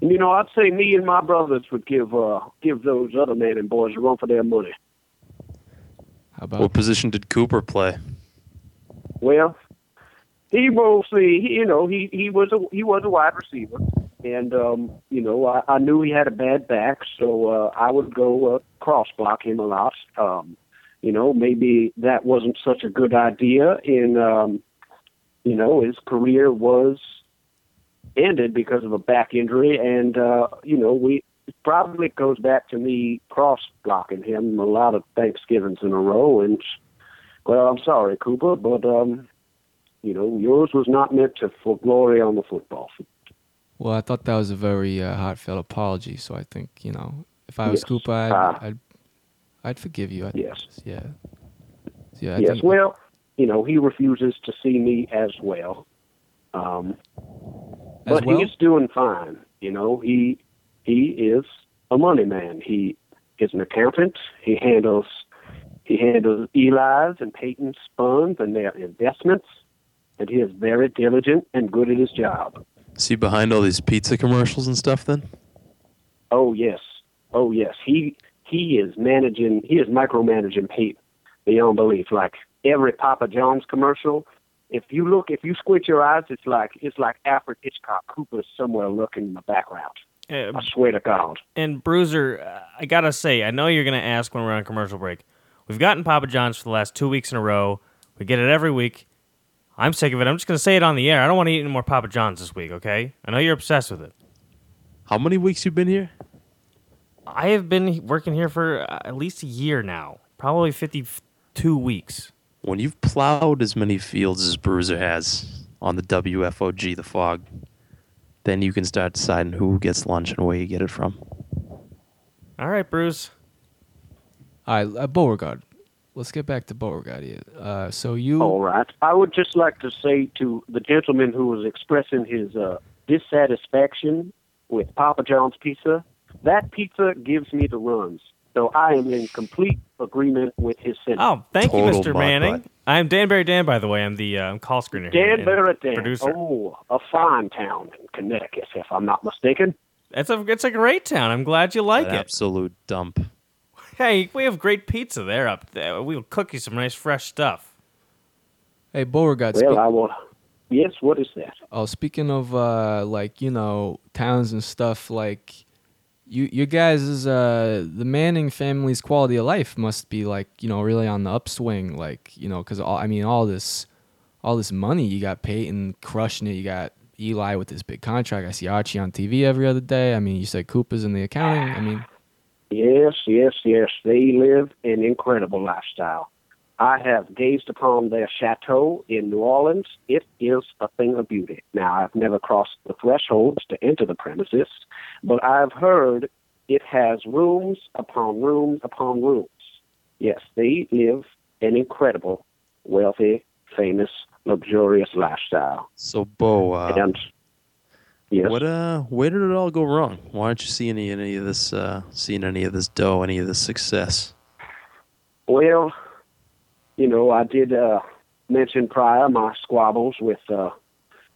And you know, I'd say me and my brothers would give uh, give those other men and boys a run for their money. How about What position did Cooper play? Well, he mostly, you know, he he was a he was a wide receiver, and um, you know, I, I knew he had a bad back, so uh, I would go uh, cross block him a lot. Um, you know, maybe that wasn't such a good idea. In um, you know, his career was ended because of a back injury, and uh, you know, we it probably goes back to me cross blocking him a lot of Thanksgivings in a row, and well, I'm sorry, Cooper, but um, you know, yours was not meant to for glory on the football field. Well, I thought that was a very uh, heartfelt apology. So I think you know, if I was Yes. Cooper, I'd, Ah. I'd I'd forgive you. I'd, Yes. Yeah. Yeah. I yes, think- well, you know, he refuses to see me as well. Um, As but well? he's doing fine. You know, he he is a money man. He is an accountant. He handles he handles Eli's and Peyton's funds and their investments, and he is very diligent and good at his job. Is he behind all these pizza commercials and stuff then? Oh yes, oh yes. He he is managing. He is micromanaging Peyton beyond belief. Like every Papa John's commercial. If you look, if you squint your eyes, it's like it's like Alfred Hitchcock Cooper's somewhere looking in the background. Uh, I swear to God. And Bruiser, uh, I gotta say, I know you're gonna ask when we're on commercial break. We've gotten Papa John's for the last two weeks in a row. We get it every week. I'm sick of it. I'm just gonna say it on the air. I don't want to eat any more Papa John's this week. Okay? I know you're obsessed with it. How many weeks you been here? I have been working here for uh, at least a year now. Probably 52 weeks. When you've plowed as many fields as Bruiser has on the WFOG, the fog, then you can start deciding who gets lunch and where you get it from. All right, Bruce. All right, uh, Beauregard. Let's get back to Beauregard here. Uh, so you. All right. I would just like to say to the gentleman who was expressing his uh, dissatisfaction with Papa John's pizza, that pizza gives me the runs. So I am in complete agreement with his sentiment. Oh, thank Total you, Mr. Manning. butt. I'm Dan Barry Dan, by the way. I'm the uh, call screener here Dan and Barrett, producer. oh, a fine town in Connecticut, if I'm not mistaken. It's a it's a great town. I'm glad you like An it. absolute dump. Hey, we have great pizza there up there. We'll cook you some nice fresh stuff. Hey, Beauregard. Well, speak- I will. Yes, what is that? Oh, speaking of uh, like you know towns and stuff, like you you guys is uh the Manning family's quality of life must be like you know really on the upswing, like you know because all I mean all this all this money you got Peyton crushing it, you got Eli with this big contract. I see Archie on TV every other day. I mean, you said Cooper's in the accounting. I mean, Yes, yes, yes. They live an incredible lifestyle. I have gazed upon their chateau in New Orleans. It is a thing of beauty. Now, I've never crossed the thresholds to enter the premises, but I've heard it has rooms upon rooms upon rooms. Yes, they live an incredible, wealthy, famous, luxurious lifestyle. So, Bo, uh, and yes, what uh, where did it all go wrong? Why aren't you seeing any, any of this, uh, seeing any of this dough, any of this success? Well, you know, I did uh, mention prior my squabbles with uh,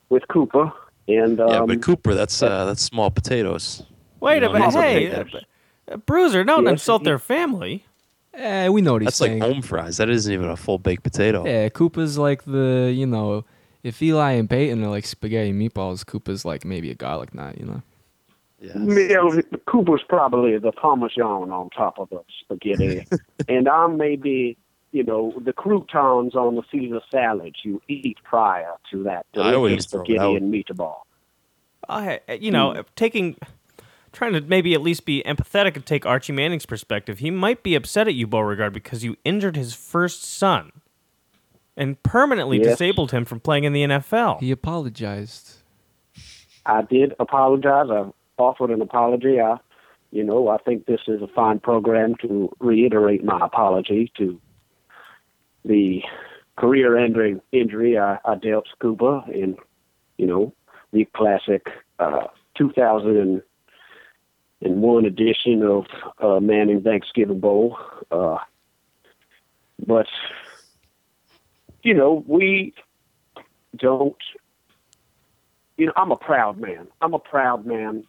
with Cooper, and um, yeah, but Cooper, that's uh, that's small potatoes. Wait You a minute. Hey, there. uh, Bruiser, don't Yes, insult he- their family. Eh, we know what he's That's saying. like home fries. That isn't even a full baked potato. Yeah, Koopa's like the you know, if Eli and Peyton are like spaghetti meatballs, Koopa's like maybe a garlic knot, you know. Yes. Yeah, Cooper's probably the Parmesan on top of the spaghetti, [laughs] and I'm maybe, you know, the croutons on the Caesar salad you eat prior to that I always delicious throw it spaghetti and meatball. I, you know, hmm. taking, trying to maybe at least be empathetic and take Archie Manning's perspective. He might be upset at you, Beauregard, because you injured his first son, and permanently Yes. disabled him from playing in the NFL. He apologized. I did apologize. I offered an apology. I, you know, I think this is a fine program to reiterate my apology to the career-ending injury I, I dealt Scuba in, you know, the classic uh, 2001 edition of uh, Manning Thanksgiving Bowl. Uh, but, you know, we don't you know, I'm a proud man. I'm a proud man.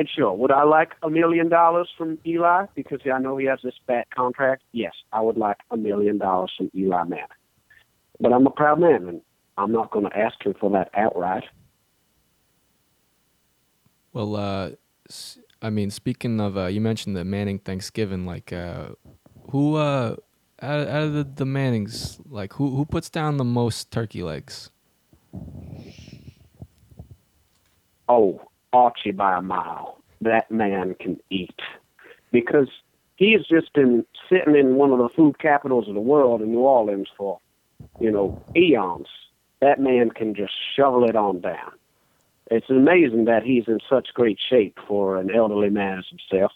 And sure, would I like a million dollars from Eli because I know he has this fat contract? Yes, I would like a million dollars from Eli Manning. But I'm a proud man, and I'm not going to ask him for that outright. Well, uh, I mean, speaking of, uh, you mentioned the Manning Thanksgiving. Like, uh, who uh, out, out of the, the Mannings, like, who who puts down the most turkey legs? Oh, Archie by a mile. That man can eat because he has just been sitting in one of the food capitals of the world in New Orleans for, you know, eons. That man can just shovel it on down. It's amazing that he's in such great shape for an elderly man as himself,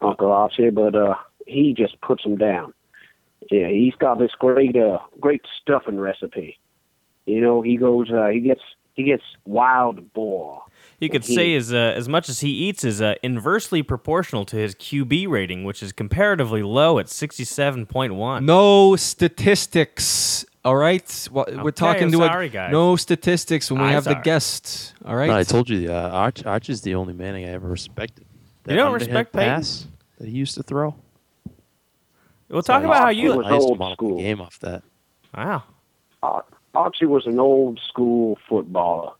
Uncle Archie, but uh, he just puts him down. Yeah, he's got this great, uh, great stuffing recipe. You know, he goes, uh, he gets, he gets wild boar. You could He- say is uh, as much as he eats is uh, inversely proportional to his QB rating, which is comparatively low at sixty-seven point one. No statistics. All right, well, Okay, we're talking to sorry, a guys. no statistics when we I'm have the sorry. guest. All right, No, I told you, uh, Arch, Arch is the only Manning I ever respected. You don't underhand respect Peyton? pass that he used to throw. We'll talk I about how you. It was I used to old model school. the game off that. Wow. Ar- Archie was an old school footballer.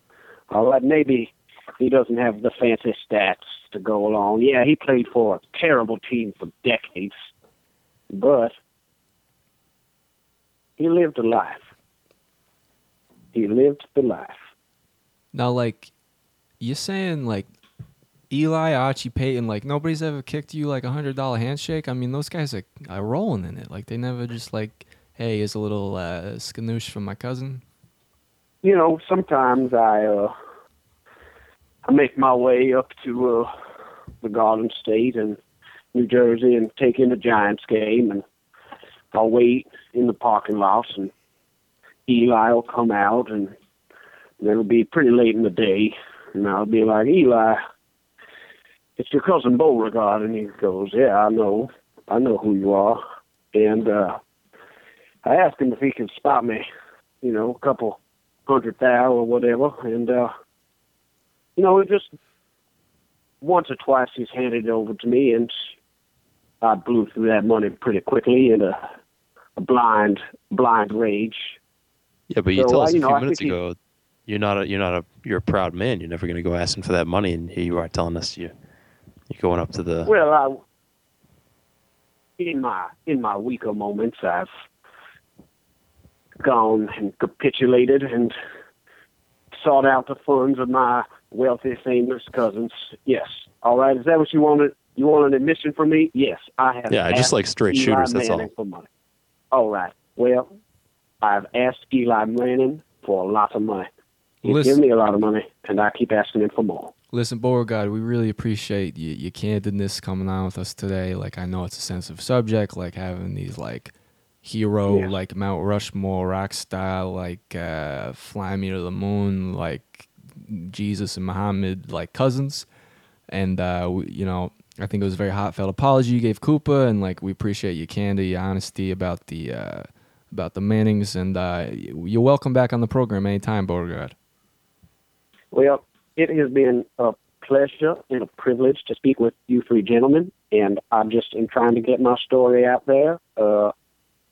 All right, maybe he doesn't have the fancy stats to go along. Yeah, he played for a terrible team for decades, but he lived a life. He lived the life. now like you're saying like Eli, Archie, Peyton, like nobody's ever kicked you like a hundred dollar handshake. I mean, those guys are, are rolling in it. Like they never just like, hey, here's a little uh, skanoosh from my cousin. You know, sometimes I uh, I make my way up to uh, the Garden State and New Jersey and take in a Giants game, and I'll wait in the parking lots, and Eli will come out, and it'll be pretty late in the day, and I'll be like, Eli, it's your cousin Beauregard, and he goes, Yeah, I know, I know who you are, and uh, I asked him if he could spot me, you know, a couple hundred thou or whatever, and uh, you know, it just once or twice he's handed it over to me, and I blew through that money pretty quickly in a, a blind, blind rage. Yeah, but you So, told uh, us you a few I minutes think he- ago you're not a you're not a you're a proud man. You're never going to go asking for that money, and here you are telling us you you're going up to the. Well, I, in my in my weaker moments, I've gone and capitulated and sought out the funds of my wealthy, famous cousins. Yes. All right. Is that what you wanted? You want an admission from me? Yes, I have. Yeah, I just like straight Eli shooters, that's Manning all. For money. All right. Well, I've asked Eli Manning for a lot of money. He's Listen- given me a lot of money, and I keep asking him for more. Listen, Beauregard, we really appreciate you, your candidness coming on with us today. Like, I know it's a sensitive subject, like having these like hero, Yeah. like Mount Rushmore rock style, like uh, fly me to the moon, like Jesus and Muhammad, like cousins. And uh, we, you know, I think it was a very heartfelt apology you gave Koopa, and like we appreciate your candor, your honesty about the uh, about the Mannings, and uh, you're welcome back on the program anytime, Beauregard. Well, it has been a pleasure and a privilege to speak with you three gentlemen, and I just am trying to get my story out there. Uh,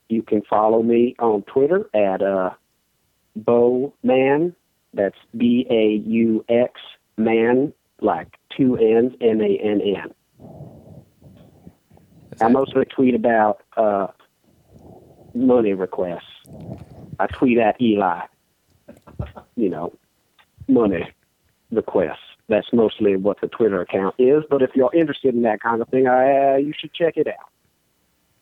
you can follow me on Twitter at uh, Bowman. That's B A U X man, like two N's, M A N N. I mostly tweet about uh, money requests. I tweet at Eli, you know, money requests. That's mostly what the Twitter account is. But if you're interested in that kind of thing, I, uh, you should check it out.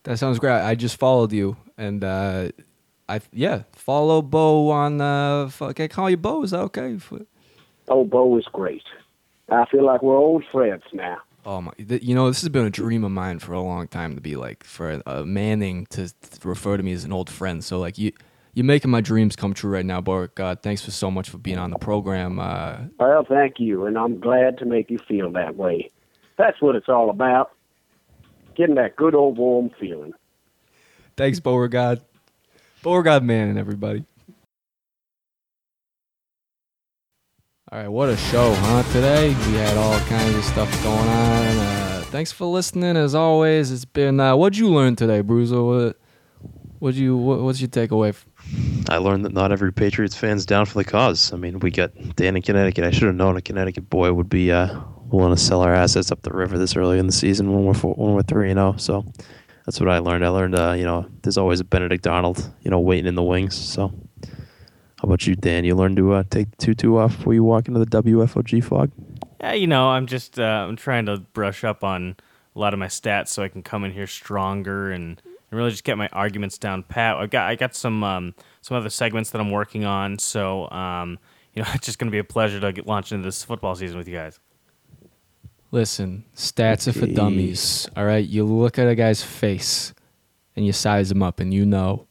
That sounds great. I just followed you, and uh, I yeah follow Bo on. Uh, fuck, I call you Bo. Is that okay? Oh, Bo is great. I feel like we're old friends now. Oh my! th- You know, this has been a dream of mine for a long time to be like for a, Manning to, refer to me as an old friend. So like you, you're making my dreams come true right now, Bo. God, thanks for so much for being on the program. Uh, Well, thank you, and I'm glad to make you feel that way. That's what it's all about. Getting that good old warm feeling. thanks, Beauregard. Beauregard Manning, everybody. All right, what a show, huh? Today we had all kinds of stuff going on. Uh, thanks for listening, as always. It's been. Uh, what'd you learn today, Bruiser? What? What you? What, what's your takeaway? I learned that not every Patriots fan's down for the cause. I mean, we got Dan in Connecticut. I should have known a Connecticut boy would be uh, willing to sell our assets up the river this early in the season when we're four, when we're three and zero. So that's what I learned. I learned, uh, you know, there's always a Benedict Arnold, you know, waiting in the wings. So how about you, Dan? You learned to uh, take the two off before you walk into the WFOG fog. Yeah, you know, I'm just uh, I'm trying to brush up on a lot of my stats so I can come in here stronger and, and really just get my arguments down pat. I got I got some um, some other segments that I'm working on, so um, you know, [laughs] it's just gonna be a pleasure to get launched into this football season with you guys. Listen, stats are for dummies. All right, you look at a guy's face and you size him up, and you know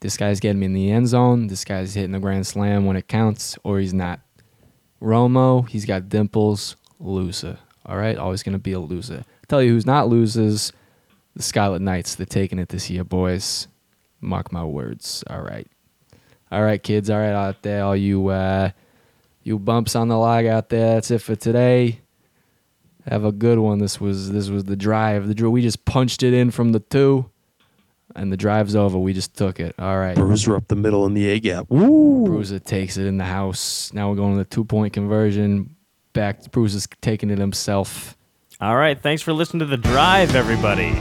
this guy's getting me in the end zone. This guy's hitting the grand slam when it counts, or he's not. Romo, he's got dimples, loser. All right, always gonna be a loser. Tell you who's not losers, the Scarlet Knights. They're taking it this year, boys. Mark my words. All right, all right, kids. All right, out there, all you uh, you bumps on the log out there. That's it for today. Have a good one. This was this was the drive. The drill we just punched it in from the two, and the drive's over. We just took it. All right. Bruiser up the middle in the A gap. Woo! Bruiser takes it in the house. Now we're going to the two point conversion. Back. Bruiser's taking it himself. All right, thanks for listening to the drive, everybody.